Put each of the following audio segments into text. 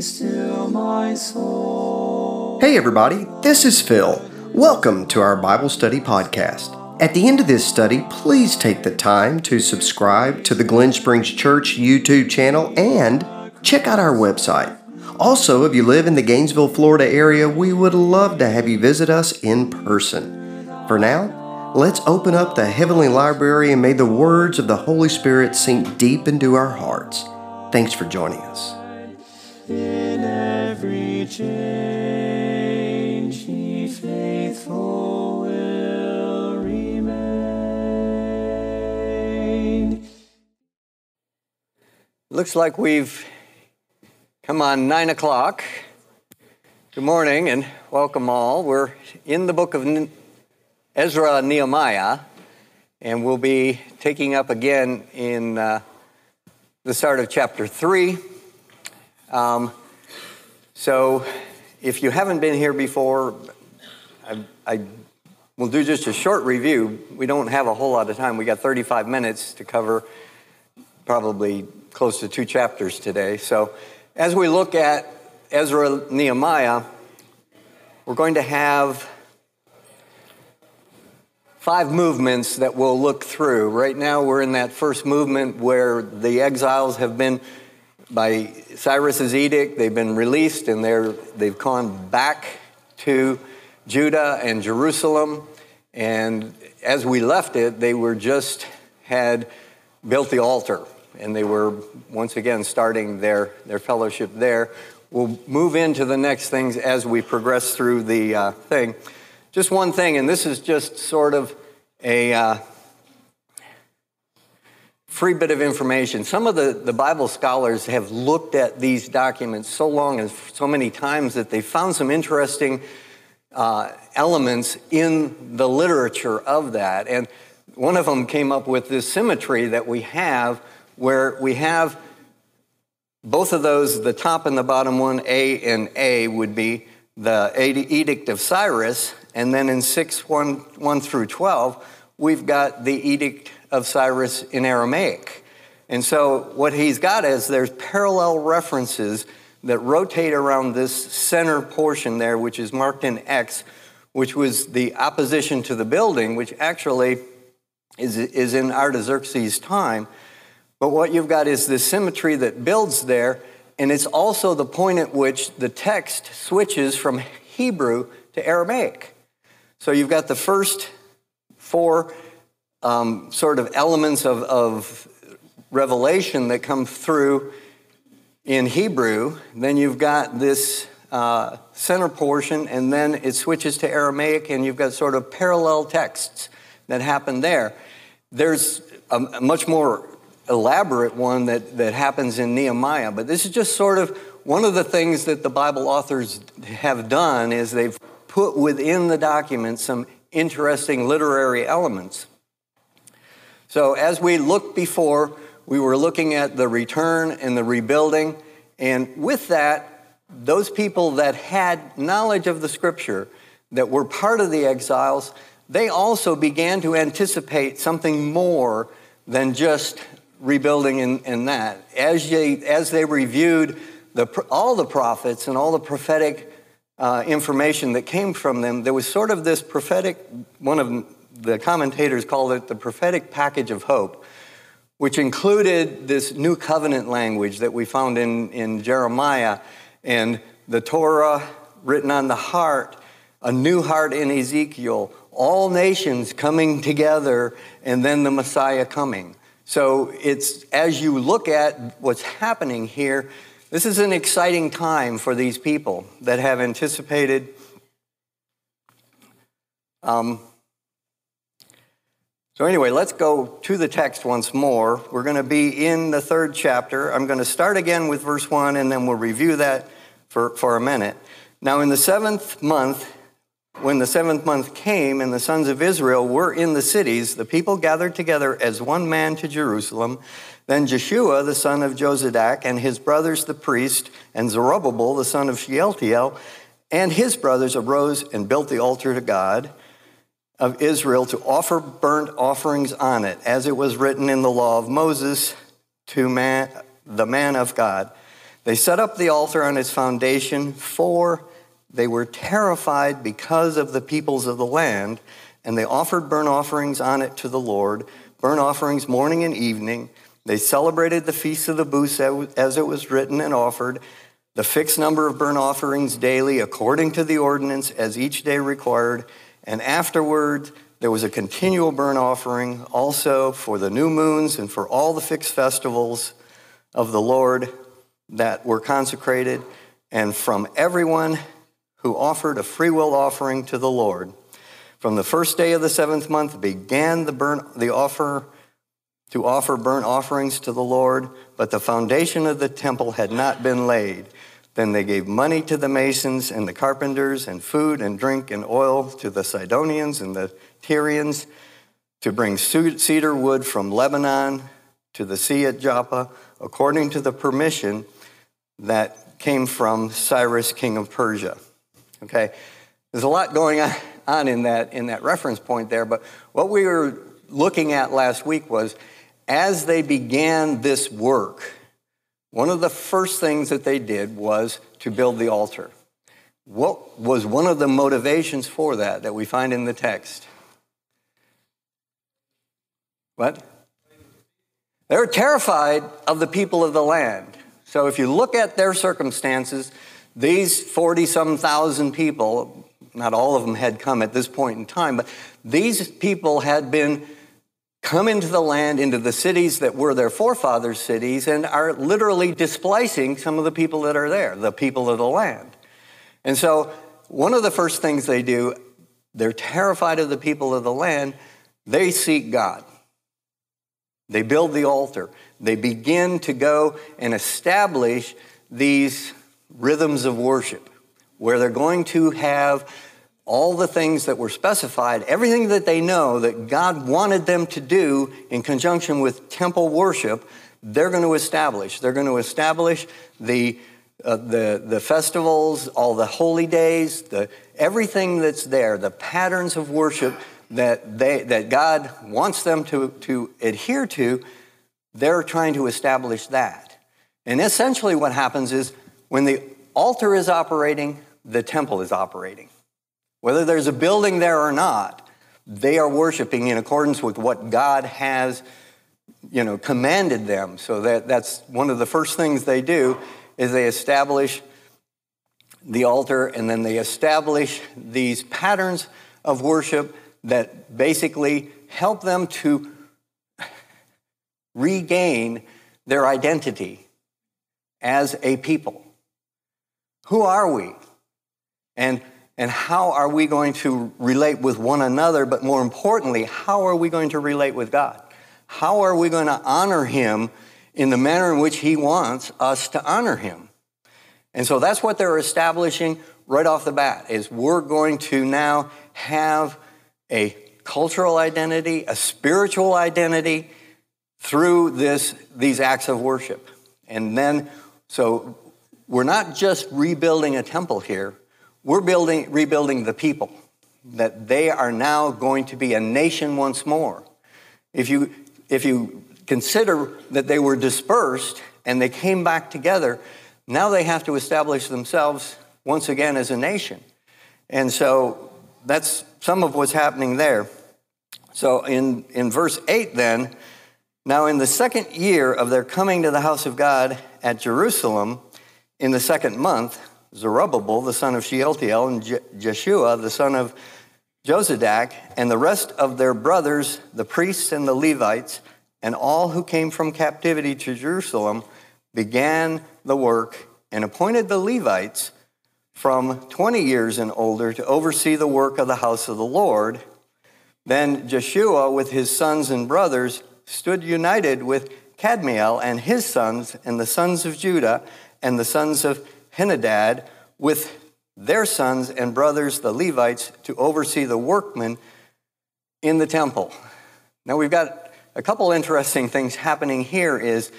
Still, my soul. Hey, everybody, this is Phil. Welcome to our Bible Study Podcast. At the end of this study, please take the time to subscribe to the Glen Springs Church YouTube channel and check out our website. Also, if you live in the Gainesville, Florida area, we would love to have you visit us in person. For now, let's open up the Heavenly Library and may the words of the Holy Spirit sink deep into our hearts. Thanks for joining us. In every change, he faithful will remain. Looks like we've come on nine o'clock. Good morning and welcome all. We're in the book of Ezra Nehemiah, and we'll be taking up again in uh, the start of chapter three. Um, so, if you haven't been here before, I, I will do just a short review. We don't have a whole lot of time. We got 35 minutes to cover probably close to two chapters today. So, as we look at Ezra Nehemiah, we're going to have five movements that we'll look through. Right now, we're in that first movement where the exiles have been, by Cyrus's edict, they've been released and they're, they've gone back to Judah and Jerusalem. And as we left it, they were just had built the altar and they were once again starting their, their fellowship there. We'll move into the next things as we progress through the uh, thing. Just one thing, and this is just sort of a uh, free bit of information. Some of the, the Bible scholars have looked at these documents so long and so many times that they found some interesting uh, elements in the literature of that. And one of them came up with this symmetry that we have where we have both of those, the top and the bottom one, A and A, would be the Edict of Cyrus, and then in 6 1, 1 through 12, we've got the Edict of Cyrus in Aramaic. And so what he's got is there's parallel references that rotate around this center portion there, which is marked in X, which was the opposition to the building, which actually is, is in Artaxerxes' time. But what you've got is this symmetry that builds there, and it's also the point at which the text switches from Hebrew to Aramaic. So you've got the first four um, sort of elements of, of revelation that come through in Hebrew. Then you've got this uh, center portion, and then it switches to Aramaic, and you've got sort of parallel texts that happen there. There's a, a much more elaborate one that, that happens in Nehemiah. But this is just sort of one of the things that the Bible authors have done is they've put within the document some interesting literary elements. So as we looked before, we were looking at the return and the rebuilding. And with that, those people that had knowledge of the scripture, that were part of the exiles, they also began to anticipate something more than just rebuilding in, in that. As they, as they reviewed the, all the prophets and all the prophetic uh, information that came from them, there was sort of this prophetic, one of the commentators called it the prophetic package of hope, which included this new covenant language that we found in, in Jeremiah and the Torah written on the heart, a new heart in Ezekiel, all nations coming together, and then the Messiah coming. So it's as you look at what's happening here, this is an exciting time for these people that have anticipated. Um, so, anyway, let's go to the text once more. We're going to be in the third chapter. I'm going to start again with verse 1, and then we'll review that for, for a minute. Now, in the seventh month, when the seventh month came and the sons of Israel were in the cities, the people gathered together as one man to Jerusalem. Then Jeshua, the son of Jozadak, and his brothers the priest, and Zerubbabel, the son of Shealtiel, and his brothers arose and built the altar to God of Israel to offer burnt offerings on it, as it was written in the law of Moses to man, the man of God. They set up the altar on its foundation, for they were terrified because of the peoples of the land, and they offered burnt offerings on it to the Lord, burnt offerings morning and evening. They celebrated the feast of the booths as it was written and offered, the fixed number of burnt offerings daily, according to the ordinance, as each day required. And afterward, there was a continual burnt offering also for the new moons and for all the fixed festivals of the Lord that were consecrated, and from everyone who offered a freewill offering to the Lord. From the first day of the seventh month began the, burn, the offer to offer burnt offerings to the Lord, but the foundation of the temple had not been laid. Then they gave money to the masons and the carpenters, and food and drink and oil to the Sidonians and the Tyrians, to bring cedar wood from Lebanon to the sea at Joppa, according to the permission that came from Cyrus, king of Persia. Okay, there's a lot going on in that, in that reference point there, but what we were looking at last week was as they began this work, one of the first things that they did was to build the altar. What was one of the motivations for that that we find in the text? What? They were terrified of the people of the land. So if you look at their circumstances, these 40 some thousand people, not all of them had come at this point in time, but these people had been come into the land, into the cities that were their forefathers' cities, and are literally displacing some of the people that are there, the people of the land. And so, one of the first things they do, they're terrified of the people of the land, they seek God. They build the altar. They begin to go and establish these rhythms of worship where they're going to have all the things that were specified, everything that they know that God wanted them to do in conjunction with temple worship, they're going to establish. They're going to establish the, uh, the, the festivals, all the holy days, the, everything that's there, the patterns of worship that, they, that God wants them to, to adhere to, they're trying to establish that. And essentially, what happens is when the altar is operating, the temple is operating. Whether there's a building there or not, they are worshiping in accordance with what God has, you know, commanded them. So that, that's one of the first things they do is they establish the altar and then they establish these patterns of worship that basically help them to regain their identity as a people. Who are we? And and how are we going to relate with one another, but more importantly, how are we going to relate with God? How are we going to honor Him in the manner in which He wants us to honor Him? And so that's what they're establishing right off the bat is we're going to now have a cultural identity, a spiritual identity through this, these acts of worship. And then, so we're not just rebuilding a temple here, we're building, rebuilding the people, that they are now going to be a nation once more. If you, if you consider that they were dispersed and they came back together, now they have to establish themselves once again as a nation. And so that's some of what's happening there. So in, in verse 8, then, now in the second year of their coming to the house of God at Jerusalem, in the second month, Zerubbabel, the son of Shealtiel, and Je- Jeshua, the son of Jozadak, and the rest of their brothers, the priests and the Levites, and all who came from captivity to Jerusalem, began the work and appointed the Levites from 20 years and older to oversee the work of the house of the Lord. Then Jeshua, with his sons and brothers, stood united with Kadmiel and his sons, and the sons of Judah, and the sons of Henadad with their sons and brothers, the Levites, to oversee the workmen in the temple. Now we've got a couple interesting things happening here is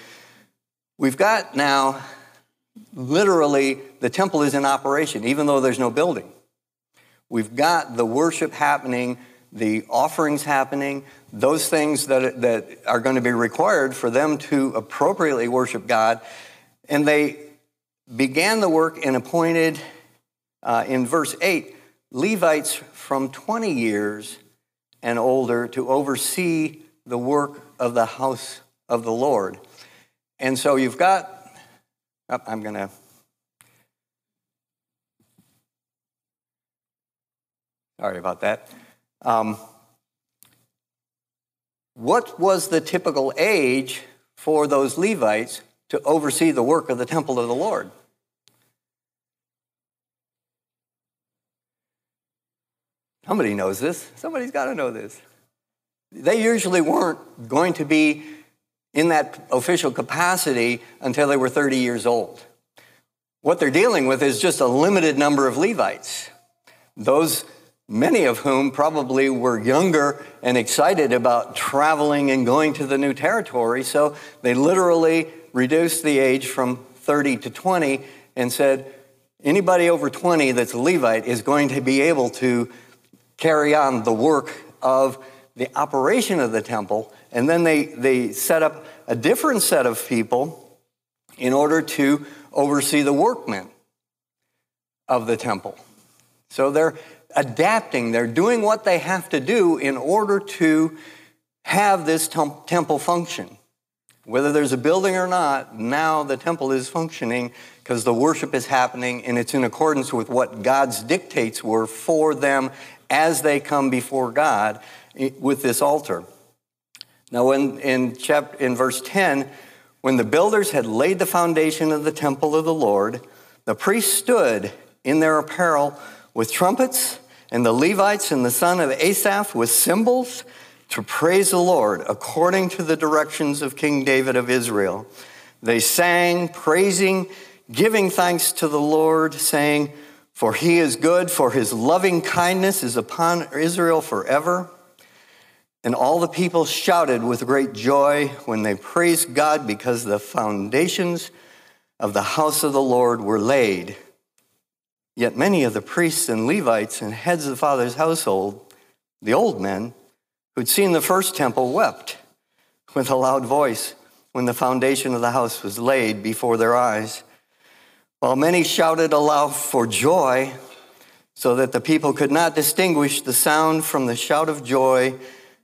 we've got now literally the temple is in operation even though there's no building. We've got the worship happening, the offerings happening, those things that, that are going to be required for them to appropriately worship God. And they began the work and appointed, uh, in verse 8, Levites from 20 years and older to oversee the work of the house of the Lord. And so you've got, oh, I'm going to. Sorry about that. Um, what was the typical age for those Levites to oversee the work of the temple of the Lord? Somebody knows this. Somebody's got to know this. They usually weren't going to be in that official capacity until they were 30 years old. What they're dealing with is just a limited number of Levites. Those, many of whom probably were younger and excited about traveling and going to the new territory, so they literally reduced the age from 30 to 20 and said, anybody over 20 that's a Levite is going to be able to carry on the work of the operation of the temple. And then they, they set up a different set of people in order to oversee the workmen of the temple. So they're adapting, they're doing what they have to do in order to have this temple function. Whether there's a building or not, now the temple is functioning because the worship is happening and it's in accordance with what God's dictates were for them as they come before God eh, with this altar. Now, when, in, chapter, in verse 10, when the builders had laid the foundation of the temple of the Lord, the priests stood in their apparel with trumpets, and the Levites and the son of Asaph with cymbals to praise the Lord according to the directions of King David of Israel. They sang, praising, giving thanks to the Lord, saying, For he is good, for his loving kindness is upon Israel forever. And all the people shouted with great joy when they praised God because the foundations of the house of the Lord were laid. Yet many of the priests and Levites and heads of the father's household, the old men who'd seen the first temple, wept with a loud voice when the foundation of the house was laid before their eyes. While many shouted aloud for joy, so that the people could not distinguish the sound from the shout of joy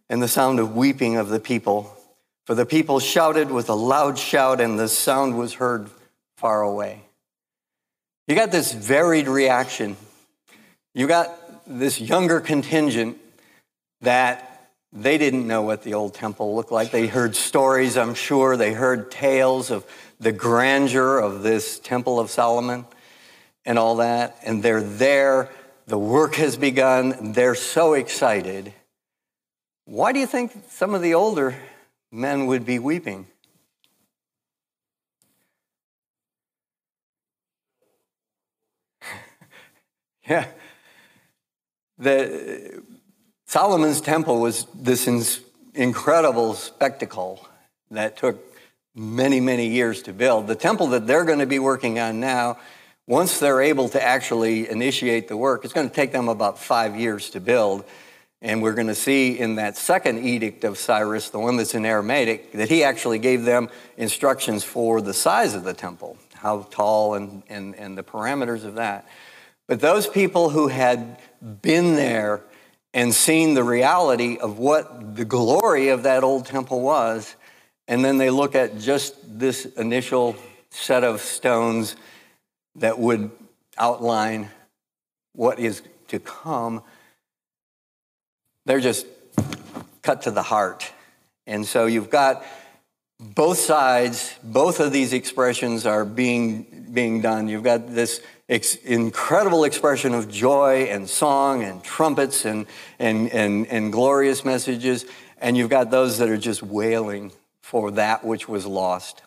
and the sound of weeping of the people. For the people shouted with a loud shout, and the sound was heard far away. You got this varied reaction. You got this younger contingent that they didn't know what the old temple looked like. They heard stories, I'm sure. They heard tales of the grandeur of this Temple of Solomon and all that. And they're there. The work has begun. They're so excited. Why do you think some of the older men would be weeping? yeah. The, Solomon's temple was this incredible spectacle that took many, many years to build. The temple that they're going to be working on now, once they're able to actually initiate the work, it's going to take them about five years to build. And we're going to see in that second edict of Cyrus, the one that's in Aramaic, that he actually gave them instructions for the size of the temple, how tall and, and, and the parameters of that. But those people who had been there and seen the reality of what the glory of that old temple was, and then they look at just this initial set of stones that would outline what is to come they're just cut to the heart. And so you've got both sides, both of these expressions are being, being done. You've got this ex- incredible expression of joy and song and trumpets and, and, and, and glorious messages, and you've got those that are just wailing for that which was lost.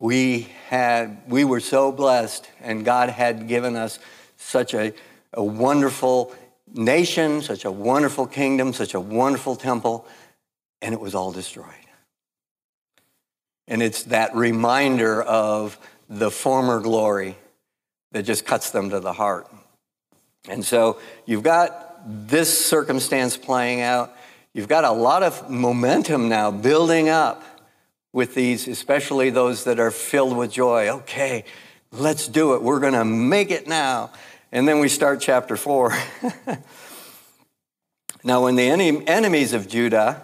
We, had, we were so blessed, and God had given us such a, a wonderful nation, such a wonderful kingdom, such a wonderful temple, and it was all destroyed. And it's that reminder of the former glory that just cuts them to the heart. And so you've got this circumstance playing out. You've got a lot of momentum now building up with these, especially those that are filled with joy. Okay, let's do it. We're going to make it now. And then we start chapter 4. now, when the enemies of Judah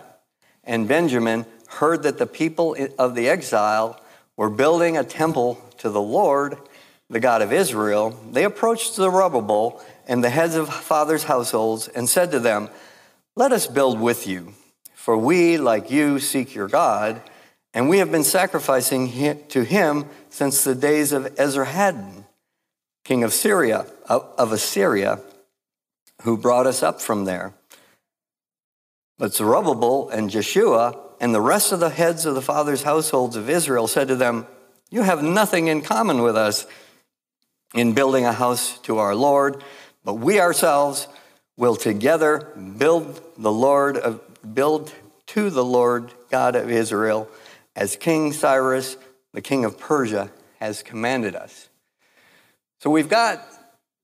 and Benjamin heard that the people of the exile were building a temple to the Lord, the God of Israel, they approached Zerubbabel and the heads of fathers' households and said to them, Let us build with you, for we, like you, seek your God, and we have been sacrificing to him since the days of Esarhaddon, king of Syria, of Assyria, who brought us up from there. But Zerubbabel and Jeshua and the rest of the heads of the fathers' households of Israel said to them, You have nothing in common with us in building a house to our Lord, but we ourselves will together build the Lord of, build to the Lord God of Israel as King Cyrus, the king of Persia, has commanded us. So we've got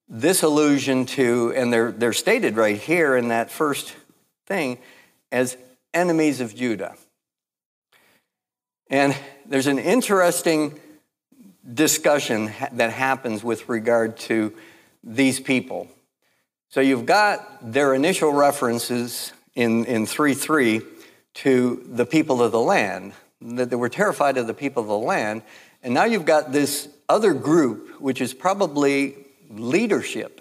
this allusion to, and they're, they're stated right here in that first thing, as enemies of Judah. And there's an interesting discussion that happens with regard to these people. So you've got their initial references in, in 3 3 to the people of the land, that they were terrified of the people of the land. And now you've got this other group, which is probably leadership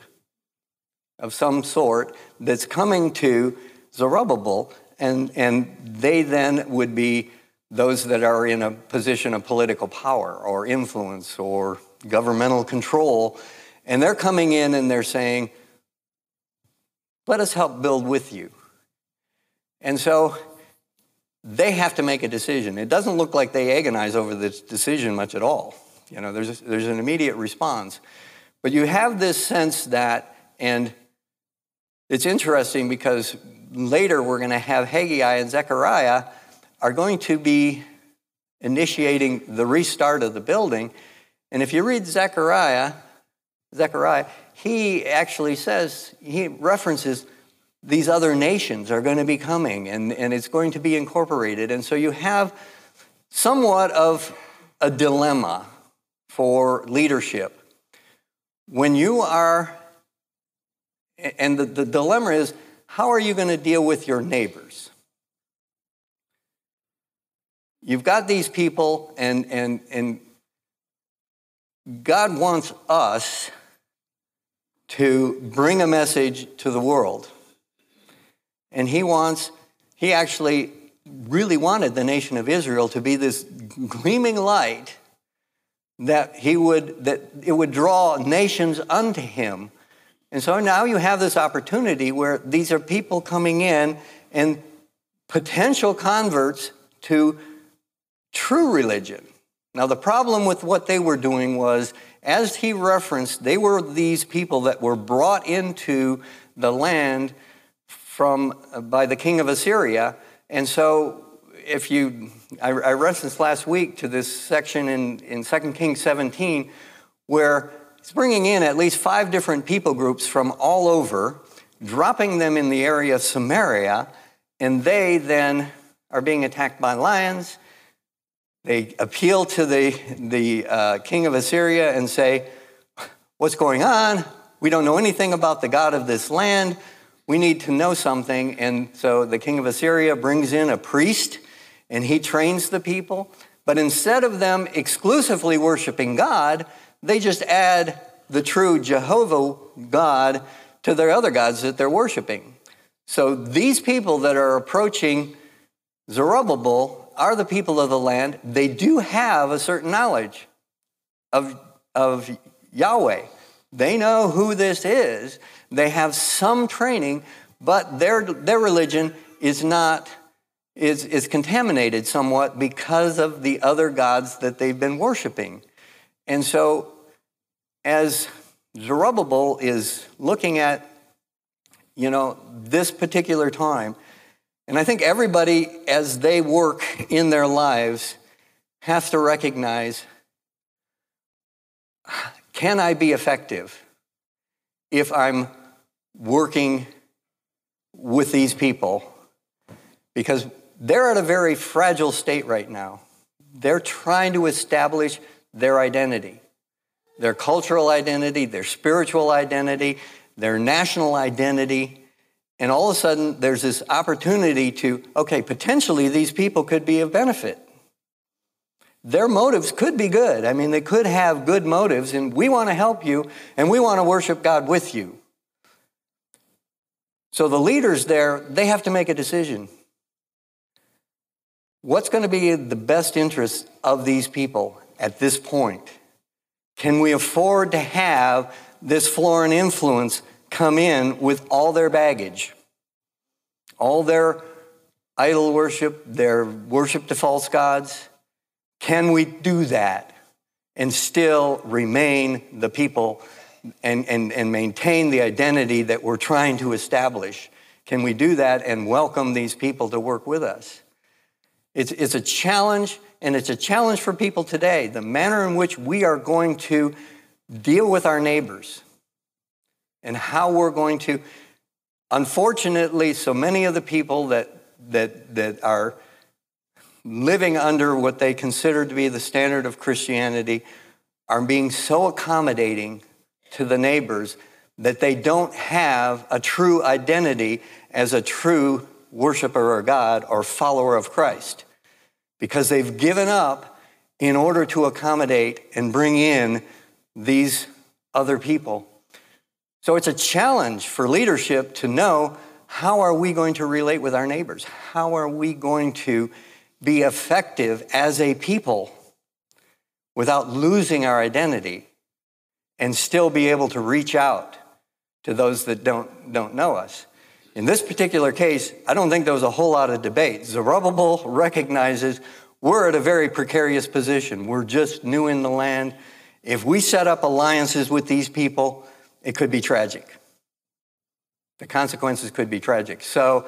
of some sort, that's coming to Zerubbabel, and, and they then would be those that are in a position of political power or influence or governmental control. And they're coming in and they're saying, let us help build with you. And so they have to make a decision. It doesn't look like they agonize over this decision much at all. You know, there's, there's an immediate response. But you have this sense that, and it's interesting because later we're going to have Haggai and Zechariah are going to be initiating the restart of the building. And if you read Zechariah, Zechariah, he actually says, he references these other nations are going to be coming and, and it's going to be incorporated. And so you have somewhat of a dilemma for leadership. When you are, and the, the dilemma is, how are you going to deal with your neighbors? You've got these people, and, and, and God wants us to bring a message to the world. And He wants, He actually really wanted the nation of Israel to be this gleaming light that He would, that it would draw nations unto Him. And so now you have this opportunity where these are people coming in and potential converts to true religion. Now, the problem with what they were doing was, as he referenced, they were these people that were brought into the land from, uh, by the king of Assyria. And so, if you, I, I referenced last week to this section in, in 2 Kings 17, where it's bringing in at least five different people groups from all over, dropping them in the area of Samaria, and they then are being attacked by lions they appeal to the, the uh, king of Assyria and say, What's going on? We don't know anything about the God of this land. We need to know something. And so the king of Assyria brings in a priest and he trains the people. But instead of them exclusively worshiping God, they just add the true Jehovah God to their other gods that they're worshiping. So these people that are approaching Zerubbabel are the people of the land. They do have a certain knowledge of, of Yahweh. They know who this is. They have some training, but their, their religion is not is, is contaminated somewhat because of the other gods that they've been worshiping. And so as Zerubbabel is looking at, you know, this particular time, and I think everybody, as they work in their lives, has to recognize can I be effective if I'm working with these people? Because they're at a very fragile state right now. They're trying to establish their identity, their cultural identity, their spiritual identity, their national identity. And all of a sudden, there's this opportunity to, okay, potentially these people could be of benefit. Their motives could be good. I mean, they could have good motives, and we want to help you, and we want to worship God with you. So the leaders there, they have to make a decision. What's going to be the best interest of these people at this point? Can we afford to have this foreign influence come in with all their baggage, all their idol worship, their worship to false gods? Can we do that and still remain the people and, and, and maintain the identity that we're trying to establish? Can we do that and welcome these people to work with us? It's, it's a challenge, and it's a challenge for people today. The manner in which we are going to deal with our neighbors and how we're going to, unfortunately, so many of the people that, that, that are living under what they consider to be the standard of Christianity are being so accommodating to the neighbors that they don't have a true identity as a true worshiper of God or follower of Christ because they've given up in order to accommodate and bring in these other people. So it's a challenge for leadership to know how are we going to relate with our neighbors? How are we going to be effective as a people without losing our identity and still be able to reach out to those that don't, don't know us. In this particular case, I don't think there was a whole lot of debate. Zerubbabel recognizes we're at a very precarious position. We're just new in the land. If we set up alliances with these people, it could be tragic. The consequences could be tragic. So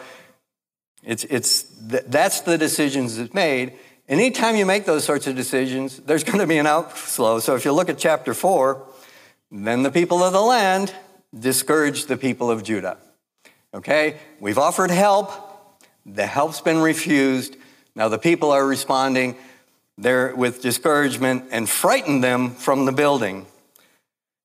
it's, it's, that's the decisions that's made. Anytime you make those sorts of decisions, there's going to be an outflow. So if you look at chapter 4, then the people of the land discouraged the people of Judah. Okay? We've offered help. The help's been refused. Now the people are responding there with discouragement and frightened them from the building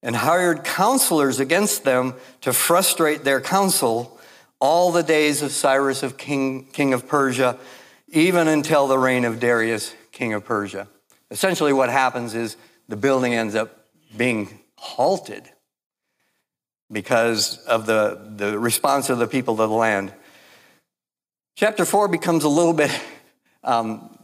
and hired counselors against them to frustrate their counsel all the days of Cyrus of king, king of Persia, even until the reign of Darius, king of Persia. Essentially, what happens is the building ends up being halted because of the, the response of the people to the land. Chapter 4 becomes a little bit um,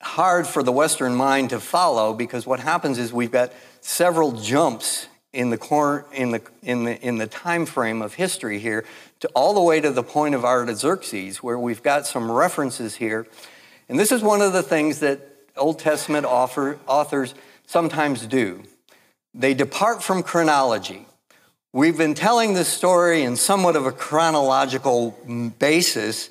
hard for the Western mind to follow because what happens is we've got several jumps in the, cor- in the, in the, in the time frame of history here to all the way to the point of Artaxerxes, where we've got some references here. And this is one of the things that Old Testament author, authors sometimes do. They depart from chronology. We've been telling this story in somewhat of a chronological basis,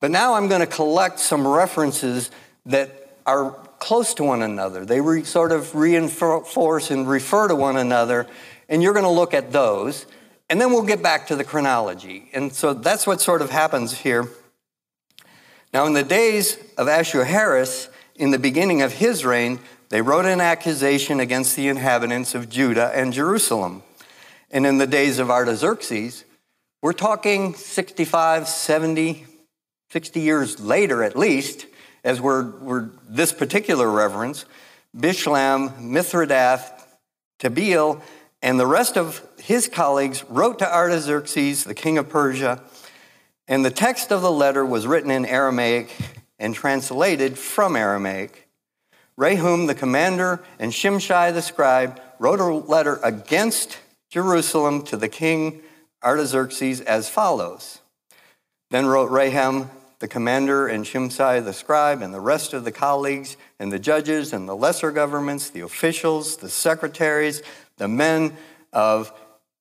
but now I'm going to collect some references that are close to one another. They re, sort of reinforce and refer to one another, and you're going to look at those, and then we'll get back to the chronology. And so that's what sort of happens here. Now, in the days of Ahasuerus, in the beginning of his reign, they wrote an accusation against the inhabitants of Judah and Jerusalem. And in the days of Artaxerxes, we're talking 65, 70, 60 years later at least, as we're, we're this particular reverence, Bishlam, Mithredath, Tabeel, and the rest of his colleagues wrote to Artaxerxes, the king of Persia, and the text of the letter was written in Aramaic and translated from Aramaic. Rehum, the commander, and Shimshai, the scribe, wrote a letter against Jerusalem to the king Artaxerxes as follows. Then wrote Rehum, the commander and Shimshai the scribe and the rest of the colleagues and the judges and the lesser governments, the officials, the secretaries, the men of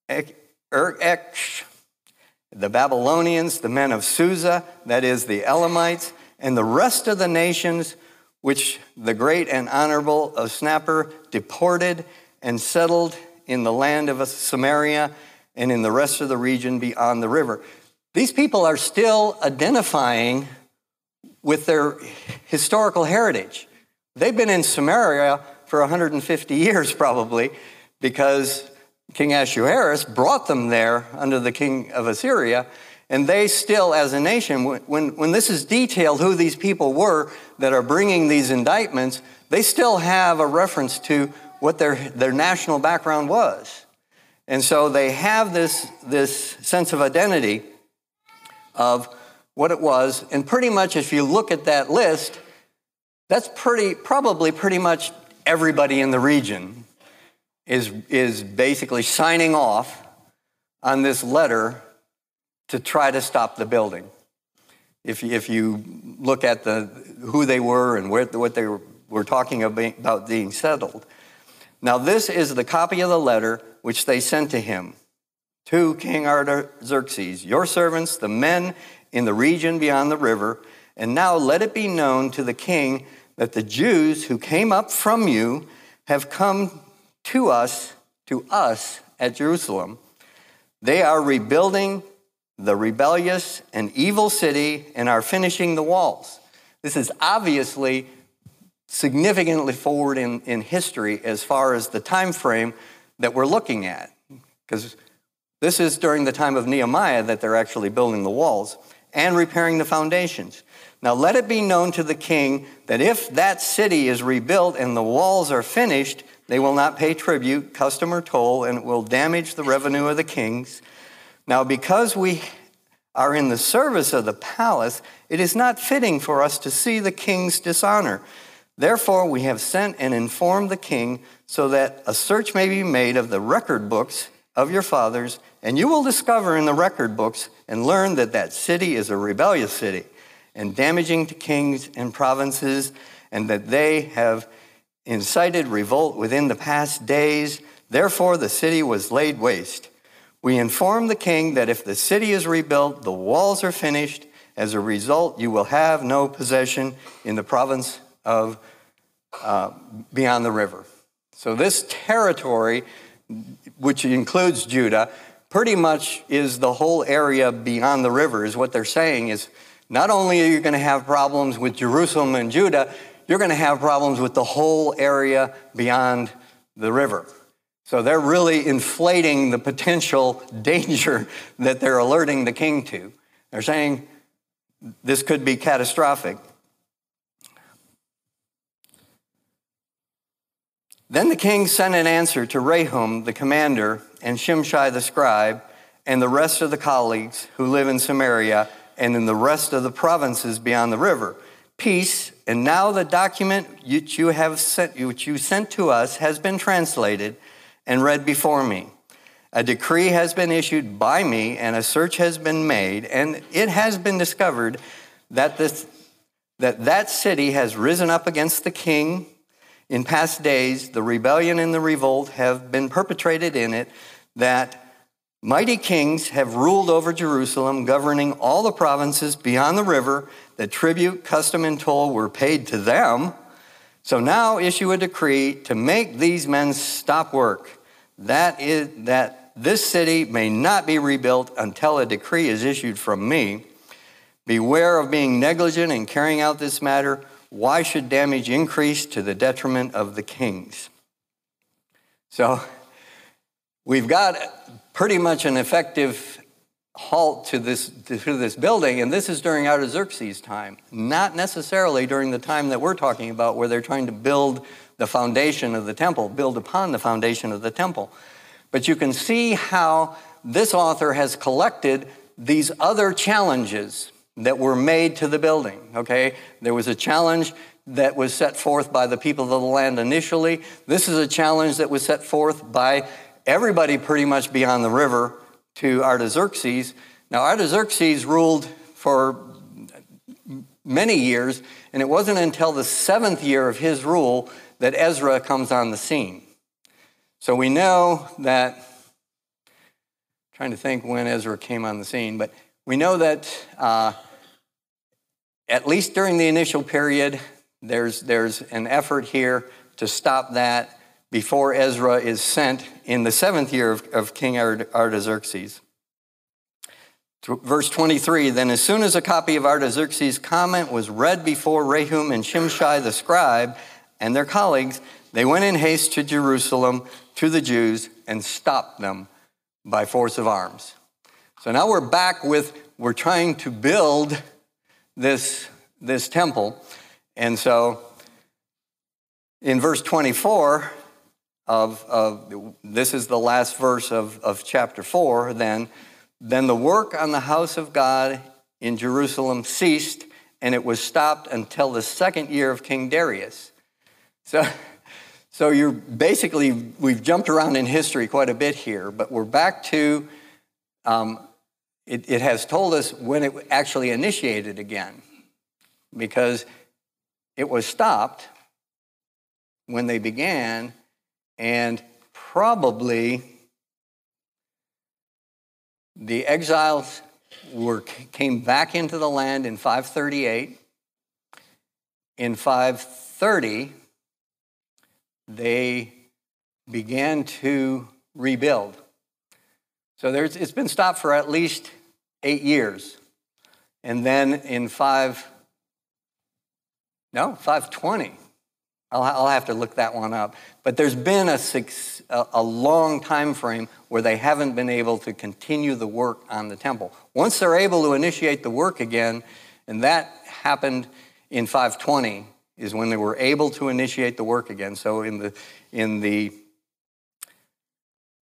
Erech, the Babylonians, the men of Susa, that is the Elamites, and the rest of the nations which the great and honorable Osnappar deported and settled in the land of Samaria and in the rest of the region beyond the river. These people are still identifying with their historical heritage. They've been in Samaria for 150 years, probably, because King Ahasuerus brought them there under the king of Assyria. And they still, as a nation, when, when this is detailed who these people were that are bringing these indictments, they still have a reference to what their, their national background was. And so they have this, this sense of identity of what it was. And pretty much, if you look at that list, that's pretty, probably pretty much everybody in the region is, is basically signing off on this letter to try to stop the building. If, if you look at the, who they were and where, what they were, were talking about being settled. Now, this is the copy of the letter which they sent to him to King Artaxerxes, your servants, the men in the region beyond the river. And now let it be known to the king that the Jews who came up from you have come to us, to us at Jerusalem. They are rebuilding the rebellious and evil city and are finishing the walls. This is obviously significantly forward in, in history as far as the time frame that we're looking at. Because this is during the time of Nehemiah that they're actually building the walls and repairing the foundations. Now let it be known to the king that if that city is rebuilt and the walls are finished, they will not pay tribute, custom, or toll, and it will damage the revenue of the kings. Now, because we are in the service of the palace, it is not fitting for us to see the king's dishonor. Therefore, we have sent and informed the king so that a search may be made of the record books of your fathers, and you will discover in the record books and learn that that city is a rebellious city and damaging to kings and provinces, and that they have incited revolt within the past days. Therefore, the city was laid waste. We inform the king that if the city is rebuilt, the walls are finished. As a result, you will have no possession in the province of uh, beyond the river. So, this territory, which includes Judah, pretty much is the whole area beyond the river, is what they're saying is not only are you going to have problems with Jerusalem and Judah, you're going to have problems with the whole area beyond the river. So they're really inflating the potential danger that they're alerting the king to. They're saying this could be catastrophic. Then the king sent an answer to Rahum the commander, and Shimshai the scribe, and the rest of the colleagues who live in Samaria and in the rest of the provinces beyond the river. Peace and now the document which you have sent, which you sent to us has been translated and read before me. A decree has been issued by me, and a search has been made, and it has been discovered that this, that that city has risen up against the king. In past days, the rebellion and the revolt have been perpetrated in it. That Mighty kings have ruled over Jerusalem, governing all the provinces beyond the river. The tribute, custom, and toll were paid to them. So now issue a decree to make these men stop work. That is that this city may not be rebuilt until a decree is issued from me. Beware of being negligent in carrying out this matter. Why should damage increase to the detriment of the kings? So we've got pretty much an effective halt to this, to this building, and this is during Artaxerxes' time, not necessarily during the time that we're talking about where they're trying to build the foundation of the temple, build upon the foundation of the temple. But you can see how this author has collected these other challenges that were made to the building, okay? There was a challenge that was set forth by the people of the land initially. This is a challenge that was set forth by everybody pretty much beyond the river to Artaxerxes. Now, Artaxerxes ruled for many years, and it wasn't until the seventh year of his rule that Ezra comes on the scene. So we know that, trying to think when Ezra came on the scene, but we know that uh, at least during the initial period, there's, there's an effort here to stop that before Ezra is sent in the seventh year of, of King Artaxerxes. Verse 23 Then, as soon as a copy of Artaxerxes' comment was read before Rehum and Shimshai the scribe, and their colleagues, they went in haste to Jerusalem to the Jews and stopped them by force of arms. So now we're back with, we're trying to build this, this temple. And so in verse 24 of, of this is the last verse of, of chapter 4, then, then the work on the house of God in Jerusalem ceased, and it was stopped until the second year of King Darius. So, so you're basically, we've jumped around in history quite a bit here, but we're back to, um, it, it has told us when it actually initiated again, because it was stopped when they began, and probably the exiles were, came back into the land in 538. In 530, they began to rebuild. So it's been stopped for at least eight years. And then in 5, no, 520, I'll, I'll have to look that one up. But there's been a, six, a, a long time frame where they haven't been able to continue the work on the temple. Once they're able to initiate the work again, and that happened in 520, is when they were able to initiate the work again. So in the, in the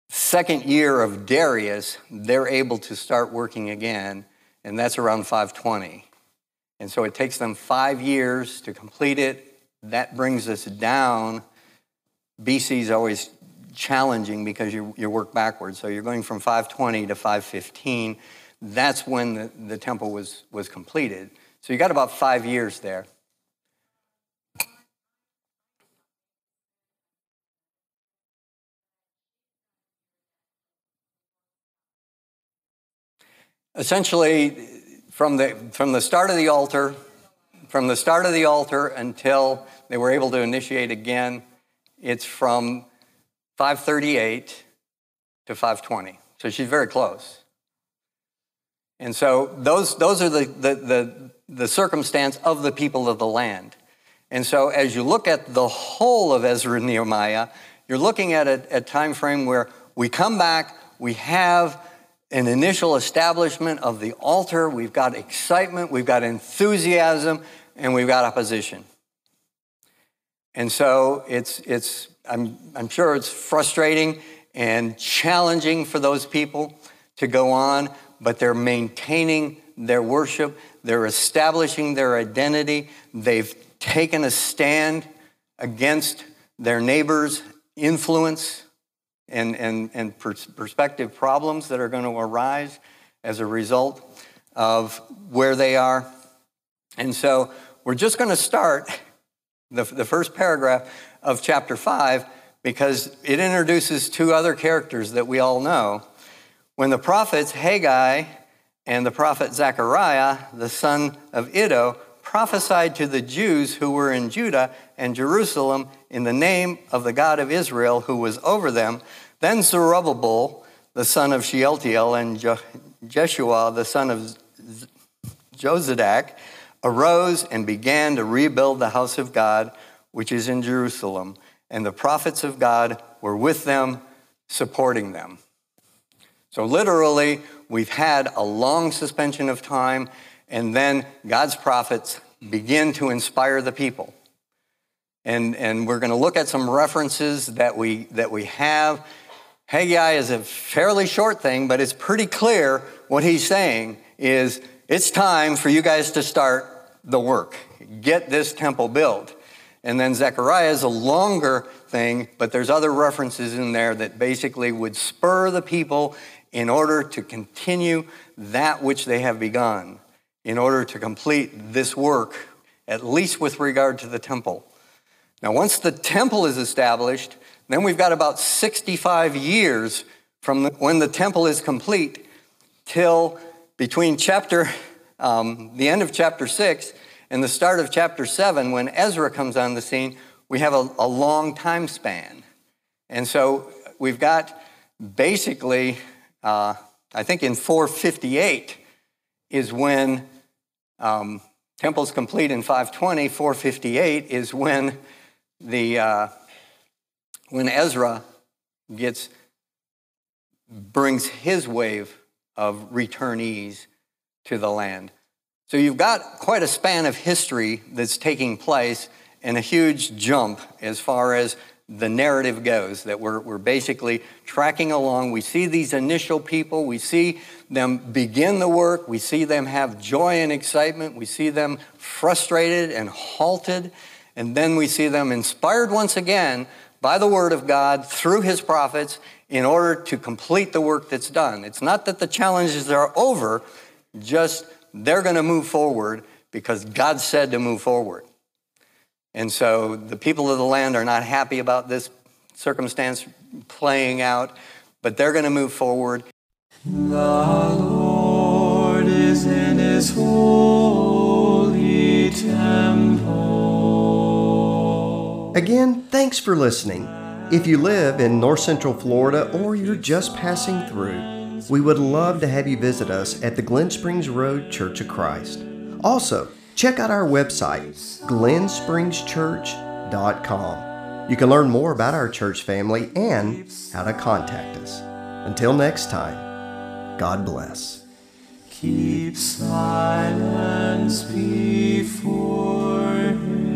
second year of Darius, they're able to start working again, and that's around 520. And so it takes them five years to complete it, that brings us down. BC is always challenging because you, you work backwards. So you're going from 520 to 515. That's when the, the temple was, was completed. So you got about five years there. Essentially, from the, from the start of the altar from the start of the altar until they were able to initiate again, it's from 538 to 520. So she's very close. And so those, those are the, the, the, the circumstance of the people of the land. And so as you look at the whole of Ezra and Nehemiah, you're looking at a, a time frame where we come back, we have an initial establishment of the altar, we've got excitement, we've got enthusiasm, and we've got opposition. And so it's, it's I'm, I'm sure it's frustrating and challenging for those people to go on, but they're maintaining their worship, they're establishing their identity, they've taken a stand against their neighbors' influence and, and, and perspective problems that are going to arise as a result of where they are. And so we're just going to start the, the first paragraph of chapter 5 because it introduces two other characters that we all know. When the prophets Haggai and the prophet Zechariah, the son of Iddo, prophesied to the Jews who were in Judah and Jerusalem in the name of the God of Israel who was over them, then Zerubbabel, the son of Shealtiel, and Jeshua, the son of Jozadak, arose and began to rebuild the house of God, which is in Jerusalem. And the prophets of God were with them, supporting them. So, literally, we've had a long suspension of time, and then God's prophets begin to inspire the people. And, and we're going to look at some references that we, that we have. Haggai is a fairly short thing, but it's pretty clear what he's saying is it's time for you guys to start the work. Get this temple built. And then Zechariah is a longer thing, but there's other references in there that basically would spur the people in order to continue that which they have begun, in order to complete this work, at least with regard to the temple. Now, once the temple is established, then we've got about 65 years from the, when the temple is complete till between chapter um, the end of chapter 6 and the start of chapter 7, when Ezra comes on the scene, we have a, a long time span. And so we've got basically, uh, I think in 458 is when um, temple's complete in 520, 458 is when the uh, when Ezra gets brings his wave of returnees to the land. So you've got quite a span of history that's taking place and a huge jump as far as the narrative goes that we're, we're basically tracking along. We see these initial people, we see them begin the work, we see them have joy and excitement, we see them frustrated and halted, and then we see them inspired once again by the Word of God through His prophets in order to complete the work that's done. It's not that the challenges are over, just they're going to move forward because God said to move forward. And so the people of the land are not happy about this circumstance playing out, but they're going to move forward. The Lord is in his holy temple. Again, thanks for listening. If you live in North Central Florida or you're just passing through, we would love to have you visit us at the Glen Springs Road Church of Christ. Also, check out our website, glenspringschurch.com. You can learn more about our church family and how to contact us. Until next time, God bless. Keep silence before Him.